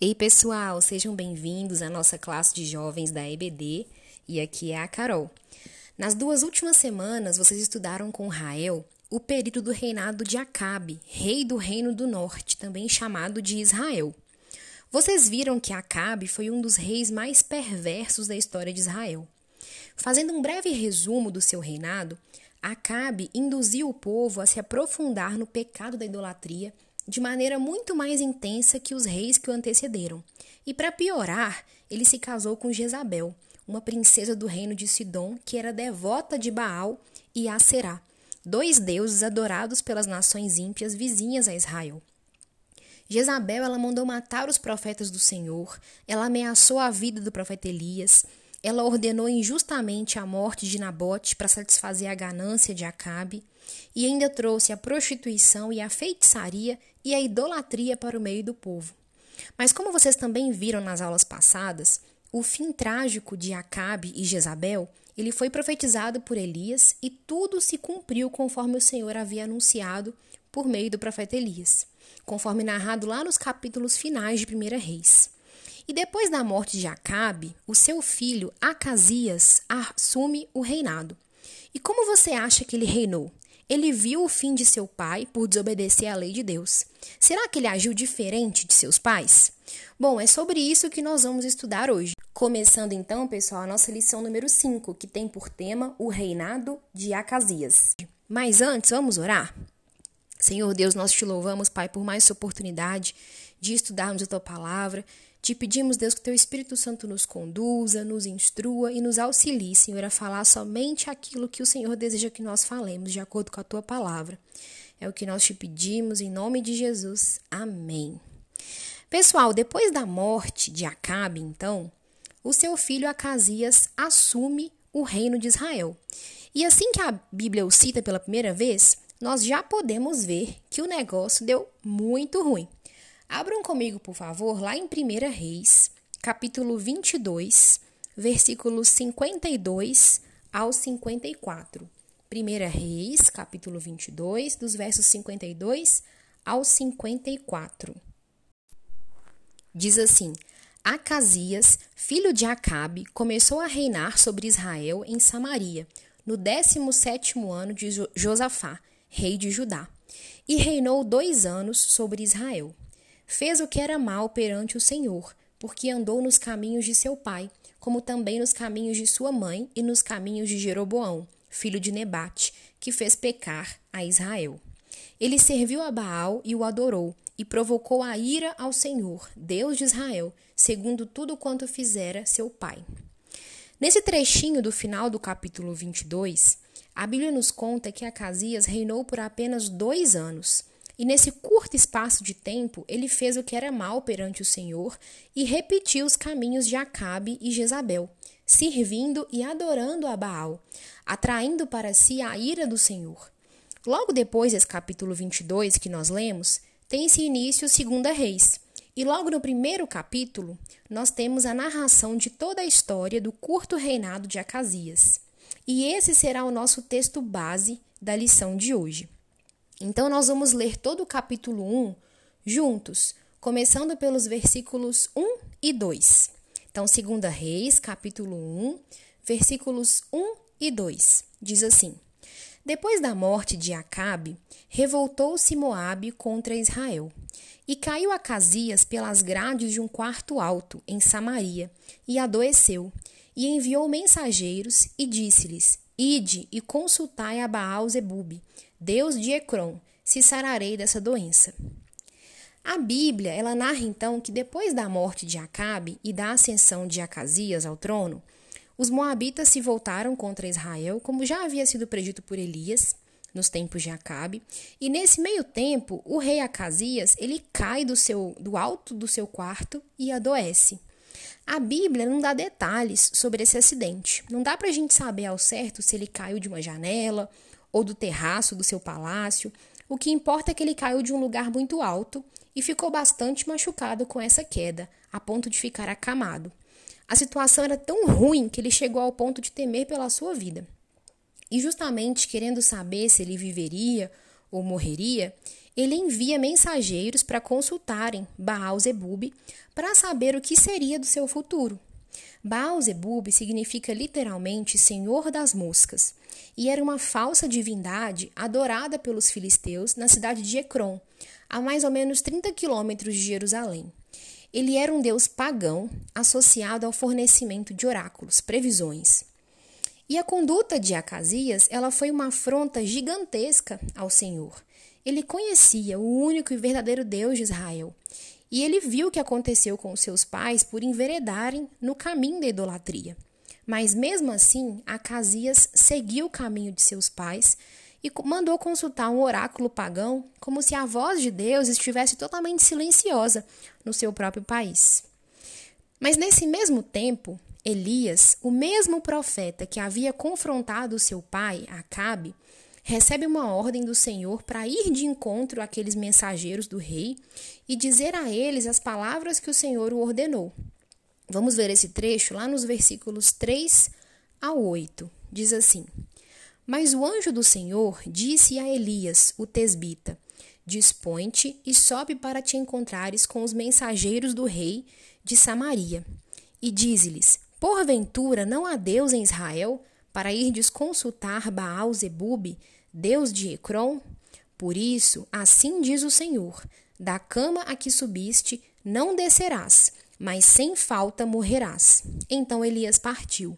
Ei, pessoal, sejam bem-vindos à nossa classe de jovens da EBD e aqui é a Carol. Nas duas últimas semanas, vocês estudaram com Rael o período do reinado de Acabe, rei do Reino do Norte, também chamado de Israel. Vocês viram que Acabe foi um dos reis mais perversos da história de Israel. Fazendo um breve resumo do seu reinado, Acabe induziu o povo a se aprofundar no pecado da idolatria de maneira muito mais intensa que os reis que o antecederam. E para piorar, ele se casou com Jezabel, uma princesa do reino de Sidom que era devota de Baal e Aserá, dois deuses adorados pelas nações ímpias vizinhas a Israel. Jezabel ela mandou matar os profetas do Senhor, ela ameaçou a vida do profeta Elias, ela ordenou injustamente a morte de Nabote para satisfazer a ganância de Acabe e ainda trouxe a prostituição e a feitiçaria e a idolatria para o meio do povo. Mas como vocês também viram nas aulas passadas, o fim trágico de Acabe e Jezabel, ele foi profetizado por Elias e tudo se cumpriu conforme o Senhor havia anunciado por meio do profeta Elias, conforme narrado lá nos capítulos finais de 1 Reis. E depois da morte de Acabe, o seu filho Acasias assume o reinado. E como você acha que ele reinou? Ele viu o fim de seu pai por desobedecer à lei de Deus. Será que ele agiu diferente de seus pais? Bom, é sobre isso que nós vamos estudar hoje. Começando então, pessoal, a nossa lição número 5, que tem por tema o reinado de Acasias. Mas antes, vamos orar? Senhor Deus, nós te louvamos, Pai, por mais essa oportunidade de estudarmos a tua palavra te pedimos, Deus, que teu Espírito Santo nos conduza, nos instrua e nos auxilie, Senhor, a falar somente aquilo que o Senhor deseja que nós falemos, de acordo com a tua palavra. É o que nós te pedimos, em nome de Jesus. Amém. Pessoal, depois da morte de Acabe, então, o seu filho Acasias assume o reino de Israel. E assim que a Bíblia o cita pela primeira vez, nós já podemos ver que o negócio deu muito ruim. Abram comigo, por favor, lá em 1 Reis, capítulo 22, versículos 52 ao 54. 1 Reis, capítulo 22, dos versos 52 ao 54. Diz assim: Acasias, filho de Acabe, começou a reinar sobre Israel em Samaria, no 17 ano de Josafá, rei de Judá, e reinou dois anos sobre Israel. Fez o que era mal perante o Senhor, porque andou nos caminhos de seu pai, como também nos caminhos de sua mãe e nos caminhos de Jeroboão, filho de Nebate, que fez pecar a Israel. Ele serviu a Baal e o adorou, e provocou a ira ao Senhor, Deus de Israel, segundo tudo quanto fizera seu pai. Nesse trechinho do final do capítulo 22, a Bíblia nos conta que Acasias reinou por apenas dois anos e nesse curto espaço de tempo, ele fez o que era mal perante o Senhor e repetiu os caminhos de Acabe e Jezabel, servindo e adorando a Baal, atraindo para si a ira do Senhor. Logo depois desse capítulo 22 que nós lemos, tem-se início Segunda Reis. E logo no primeiro capítulo, nós temos a narração de toda a história do curto reinado de Acasias. E esse será o nosso texto base da lição de hoje. Então, nós vamos ler todo o capítulo 1 juntos, começando pelos versículos 1 e 2. Então, 2 Reis, capítulo 1, versículos 1 e 2, diz assim: Depois da morte de Acabe, revoltou-se Moabe contra Israel. E caiu Acasias pelas grades de um quarto alto, em Samaria, e adoeceu, e enviou mensageiros e disse-lhes: Ide e consultai a Baal Zebub, Deus de Ecrom, se sararei dessa doença. A Bíblia, ela narra então que depois da morte de Acabe e da ascensão de Acasias ao trono, os moabitas se voltaram contra Israel, como já havia sido predito por Elias nos tempos de Acabe, e nesse meio tempo, o rei Acasias, ele cai do seu do alto do seu quarto e adoece. A Bíblia não dá detalhes sobre esse acidente. Não dá para a gente saber ao certo se ele caiu de uma janela ou do terraço do seu palácio. O que importa é que ele caiu de um lugar muito alto e ficou bastante machucado com essa queda, a ponto de ficar acamado. A situação era tão ruim que ele chegou ao ponto de temer pela sua vida. E justamente querendo saber se ele viveria ou morreria, ele envia mensageiros para consultarem Baal-Zebub para saber o que seria do seu futuro. Baal-Zebub significa literalmente Senhor das Moscas e era uma falsa divindade adorada pelos filisteus na cidade de Ecrom, a mais ou menos 30 quilômetros de Jerusalém. Ele era um deus pagão associado ao fornecimento de oráculos, previsões. E a conduta de Acasias, ela foi uma afronta gigantesca ao Senhor. Ele conhecia o único e verdadeiro Deus de Israel. E ele viu o que aconteceu com seus pais por enveredarem no caminho da idolatria. Mas mesmo assim, Acasias seguiu o caminho de seus pais e mandou consultar um oráculo pagão, como se a voz de Deus estivesse totalmente silenciosa no seu próprio país. Mas nesse mesmo tempo, Elias, o mesmo profeta que havia confrontado seu pai, Acabe, recebe uma ordem do Senhor para ir de encontro àqueles mensageiros do rei e dizer a eles as palavras que o Senhor o ordenou. Vamos ver esse trecho lá nos versículos 3 a 8. Diz assim: Mas o anjo do Senhor disse a Elias, o tesbita: Dispõe-te e sobe para te encontrares com os mensageiros do rei de Samaria. E dize-lhes: Porventura não há Deus em Israel para irdes consultar Baal-Zebub, Deus de Ecrom? Por isso, assim diz o Senhor: Da cama a que subiste não descerás, mas sem falta morrerás. Então Elias partiu.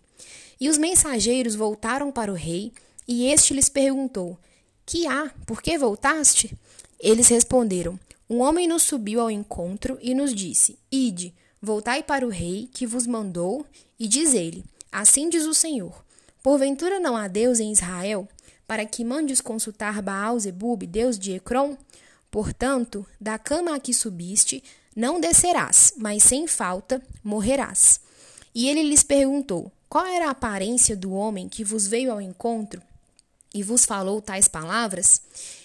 E os mensageiros voltaram para o rei, e este lhes perguntou: Que há? Por que voltaste? Eles responderam: Um homem nos subiu ao encontro e nos disse: Ide, voltai para o rei que vos mandou, e diz ele: Assim diz o Senhor: Porventura não há Deus em Israel, para que mandes consultar Baal-Zebub, Deus de Ecrom? Portanto, da cama a que subiste, não descerás, mas sem falta morrerás. E ele lhes perguntou: Qual era a aparência do homem que vos veio ao encontro e vos falou tais palavras?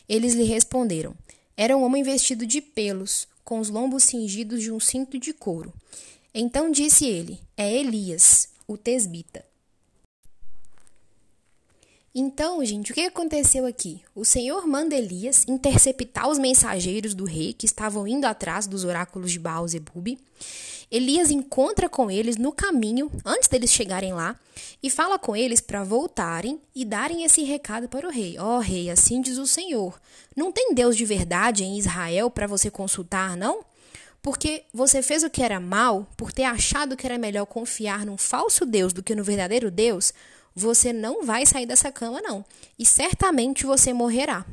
Eles lhe responderam: Era um homem vestido de pelos, com os lombos cingidos de um cinto de couro. Então disse ele: É Elias, o tesbita. Então, gente, o que aconteceu aqui? O Senhor manda Elias interceptar os mensageiros do rei que estavam indo atrás dos oráculos de Baal Zebub. Elias encontra com eles no caminho, antes deles chegarem lá, e fala com eles para voltarem e darem esse recado para o rei. Ó oh, rei, assim diz o Senhor: Não tem Deus de verdade em Israel para você consultar, não? Porque você fez o que era mal, por ter achado que era melhor confiar num falso Deus do que no verdadeiro Deus, você não vai sair dessa cama, não. E certamente você morrerá.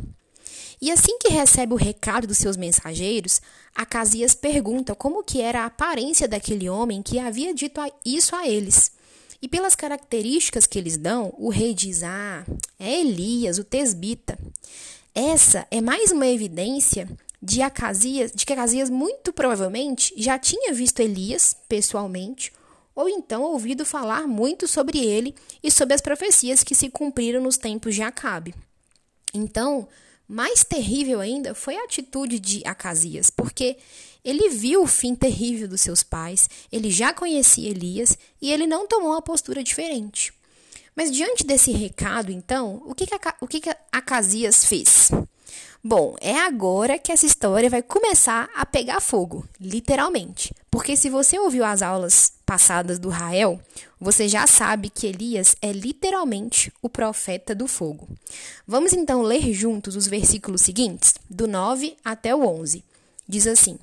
E assim que recebe o recado dos seus mensageiros, Acasias pergunta como que era a aparência daquele homem que havia dito isso a eles. E pelas características que eles dão, o rei diz: Ah, é Elias, o tesbita. Essa é mais uma evidência de Acasias, de que Acasias muito provavelmente já tinha visto Elias pessoalmente ou então ouvido falar muito sobre ele e sobre as profecias que se cumpriram nos tempos de Acabe. Então, mais terrível ainda foi a atitude de Acasias, porque ele viu o fim terrível dos seus pais, ele já conhecia Elias e ele não tomou uma postura diferente. Mas diante desse recado, então, o que, que, o que, que Acasias fez? Bom, é agora que essa história vai começar a pegar fogo, literalmente. Porque se você ouviu as aulas passadas do Rael, você já sabe que Elias é literalmente o profeta do fogo. Vamos então ler juntos os versículos seguintes, do 9 até o 11. Diz assim: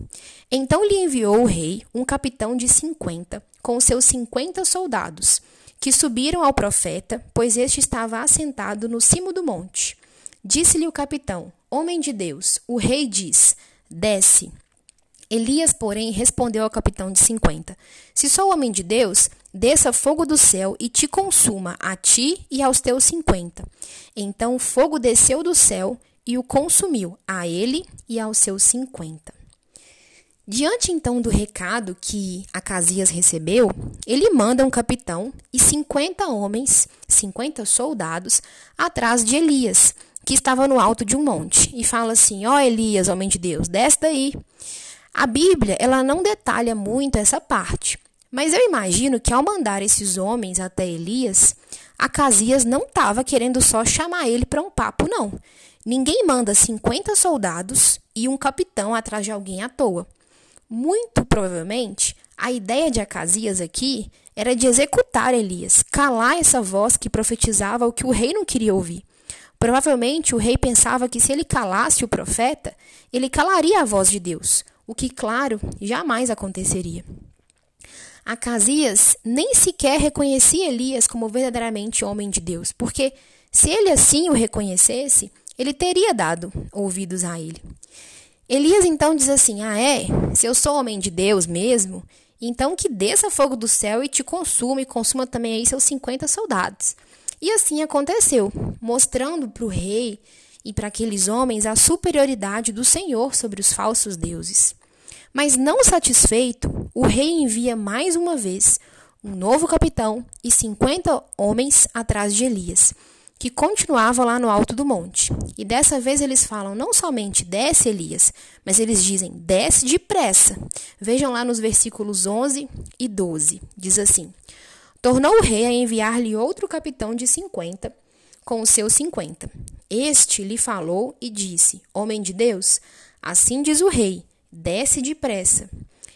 Então lhe enviou o rei um capitão de cinquenta, com seus cinquenta soldados, que subiram ao profeta, pois este estava assentado no cimo do monte. Disse-lhe o capitão: Homem de Deus, o rei diz: Desce. Elias, porém, respondeu ao capitão de cinquenta: Se sou homem de Deus, desça fogo do céu e te consuma, a ti e aos teus cinquenta. Então o fogo desceu do céu e o consumiu, a ele e aos seus cinquenta. Diante então do recado que Acasias recebeu, ele manda um capitão e cinquenta homens, cinquenta soldados, atrás de Elias que estava no alto de um monte e fala assim: "Ó oh, Elias, homem de Deus, desce daí". A Bíblia, ela não detalha muito essa parte, mas eu imagino que ao mandar esses homens até Elias, Acasias não estava querendo só chamar ele para um papo, não. Ninguém manda 50 soldados e um capitão atrás de alguém à toa. Muito provavelmente, a ideia de Acasias aqui era de executar Elias, calar essa voz que profetizava o que o rei não queria ouvir. Provavelmente o rei pensava que se ele calasse o profeta, ele calaria a voz de Deus, o que, claro, jamais aconteceria. Acasias nem sequer reconhecia Elias como verdadeiramente homem de Deus, porque se ele assim o reconhecesse, ele teria dado ouvidos a ele. Elias então diz assim: Ah, é? Se eu sou homem de Deus mesmo, então que desça fogo do céu e te consuma, e consuma também aí seus 50 soldados. E assim aconteceu, mostrando para o rei e para aqueles homens a superioridade do Senhor sobre os falsos deuses. Mas não satisfeito, o rei envia mais uma vez um novo capitão e 50 homens atrás de Elias, que continuava lá no alto do monte. E dessa vez eles falam não somente desce Elias, mas eles dizem desce depressa. Vejam lá nos versículos 11 e 12. Diz assim: Tornou o rei a enviar-lhe outro capitão de 50 com os seus 50. Este lhe falou e disse: Homem de Deus, assim diz o rei: Desce depressa.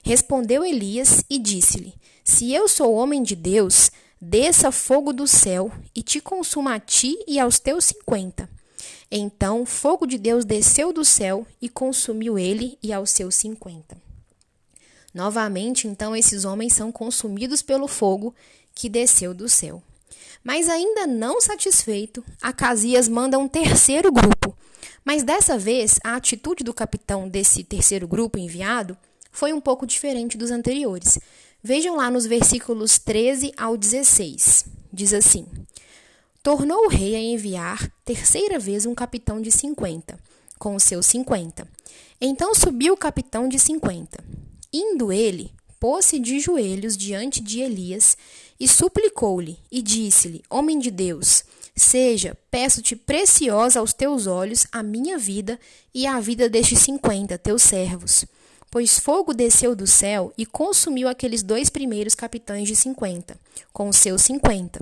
Respondeu Elias e disse-lhe: Se eu sou homem de Deus, desça fogo do céu e te consuma a ti e aos teus cinquenta. Então fogo de Deus desceu do céu e consumiu ele e aos seus cinquenta. Novamente, então, esses homens são consumidos pelo fogo que desceu do céu. Mas ainda não satisfeito, Acasias manda um terceiro grupo mas dessa vez, a atitude do capitão desse terceiro grupo enviado foi um pouco diferente dos anteriores. Vejam lá nos versículos 13 ao 16. Diz assim: Tornou o rei a enviar terceira vez um capitão de 50, com os seus 50. Então subiu o capitão de 50. Indo ele, pôs-se de joelhos diante de Elias e suplicou-lhe, e disse-lhe: Homem de Deus, Seja, peço-te preciosa aos teus olhos a minha vida e a vida destes cinquenta, teus servos. Pois fogo desceu do céu e consumiu aqueles dois primeiros capitães de cinquenta, com os seus cinquenta.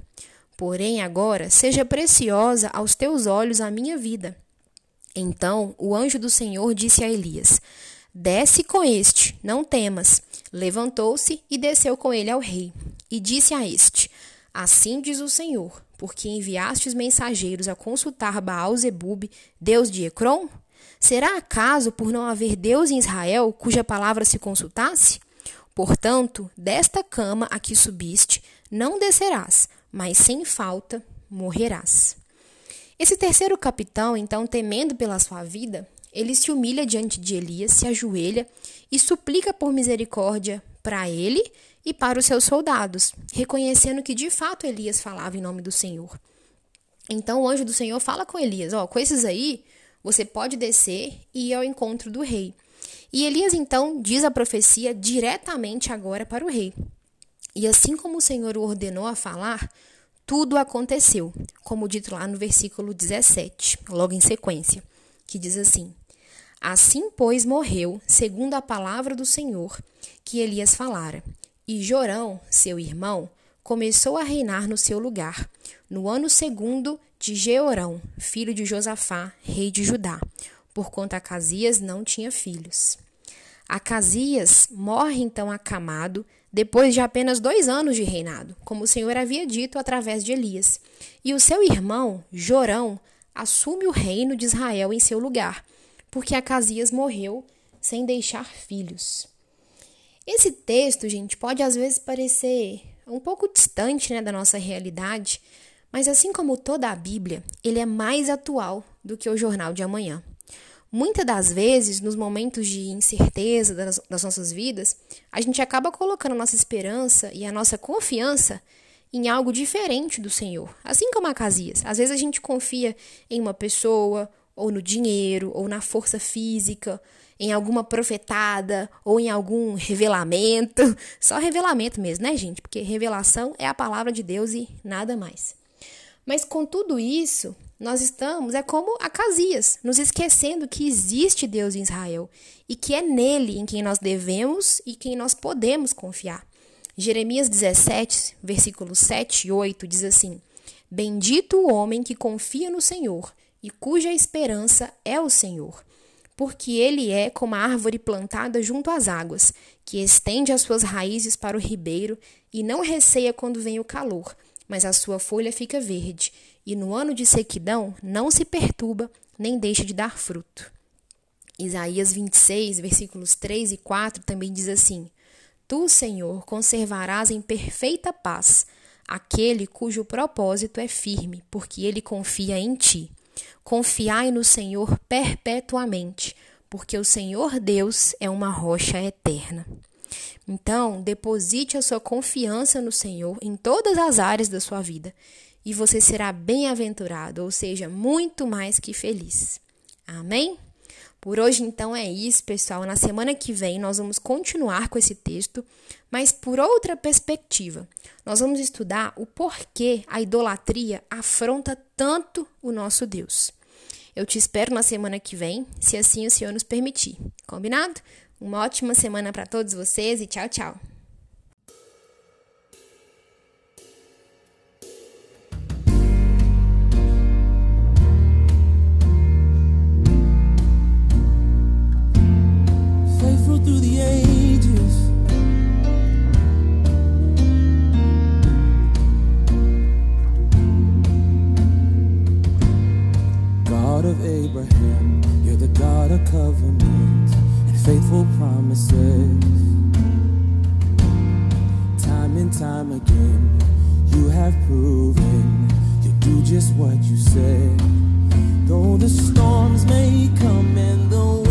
Porém, agora, seja preciosa aos teus olhos a minha vida. Então o anjo do Senhor disse a Elias: Desce com este, não temas. Levantou-se e desceu com ele ao rei. E disse a este: Assim diz o Senhor: porque enviastes mensageiros a consultar Baal-Zebub, deus de Ecrom? Será acaso por não haver Deus em Israel cuja palavra se consultasse? Portanto, desta cama a que subiste, não descerás, mas sem falta morrerás. Esse terceiro capitão, então, temendo pela sua vida, ele se humilha diante de Elias, se ajoelha e suplica por misericórdia para ele e para os seus soldados, reconhecendo que de fato Elias falava em nome do Senhor. Então o anjo do Senhor fala com Elias: Ó, oh, com esses aí, você pode descer e ir ao encontro do rei. E Elias então diz a profecia diretamente agora para o rei. E assim como o Senhor o ordenou a falar, tudo aconteceu, como dito lá no versículo 17, logo em sequência, que diz assim: Assim, pois, morreu, segundo a palavra do Senhor, que Elias falara. E Jorão, seu irmão, começou a reinar no seu lugar, no ano segundo de Jeorão, filho de Josafá, rei de Judá, porquanto Acasias não tinha filhos. Acasias morre então acamado, depois de apenas dois anos de reinado, como o Senhor havia dito através de Elias. E o seu irmão, Jorão, assume o reino de Israel em seu lugar, porque Acasias morreu sem deixar filhos. Esse texto, gente, pode às vezes parecer um pouco distante né, da nossa realidade, mas assim como toda a Bíblia, ele é mais atual do que o jornal de amanhã. Muitas das vezes, nos momentos de incerteza das, das nossas vidas, a gente acaba colocando a nossa esperança e a nossa confiança em algo diferente do Senhor. Assim como a Casias. Às vezes a gente confia em uma pessoa, ou no dinheiro, ou na força física, em alguma profetada ou em algum revelamento. Só revelamento mesmo, né, gente? Porque revelação é a palavra de Deus e nada mais. Mas com tudo isso, nós estamos, é como Acasias, nos esquecendo que existe Deus em Israel e que é nele em quem nós devemos e quem nós podemos confiar. Jeremias 17, versículos 7 e 8 diz assim: Bendito o homem que confia no Senhor e cuja esperança é o Senhor. Porque ele é como a árvore plantada junto às águas, que estende as suas raízes para o ribeiro e não receia quando vem o calor, mas a sua folha fica verde, e no ano de sequidão não se perturba, nem deixa de dar fruto. Isaías 26, versículos 3 e 4 também diz assim: Tu, Senhor, conservarás em perfeita paz aquele cujo propósito é firme, porque ele confia em ti. Confiai no Senhor perpetuamente, porque o Senhor Deus é uma rocha eterna. Então, deposite a sua confiança no Senhor em todas as áreas da sua vida e você será bem-aventurado, ou seja, muito mais que feliz. Amém? Por hoje, então, é isso, pessoal. Na semana que vem, nós vamos continuar com esse texto, mas por outra perspectiva. Nós vamos estudar o porquê a idolatria afronta tanto o nosso Deus. Eu te espero na semana que vem, se assim o Senhor nos permitir. Combinado? Uma ótima semana para todos vocês e tchau, tchau. Abraham. You're the God of covenant and faithful promises. Time and time again, you have proven You do just what you say. Though the storms may come and the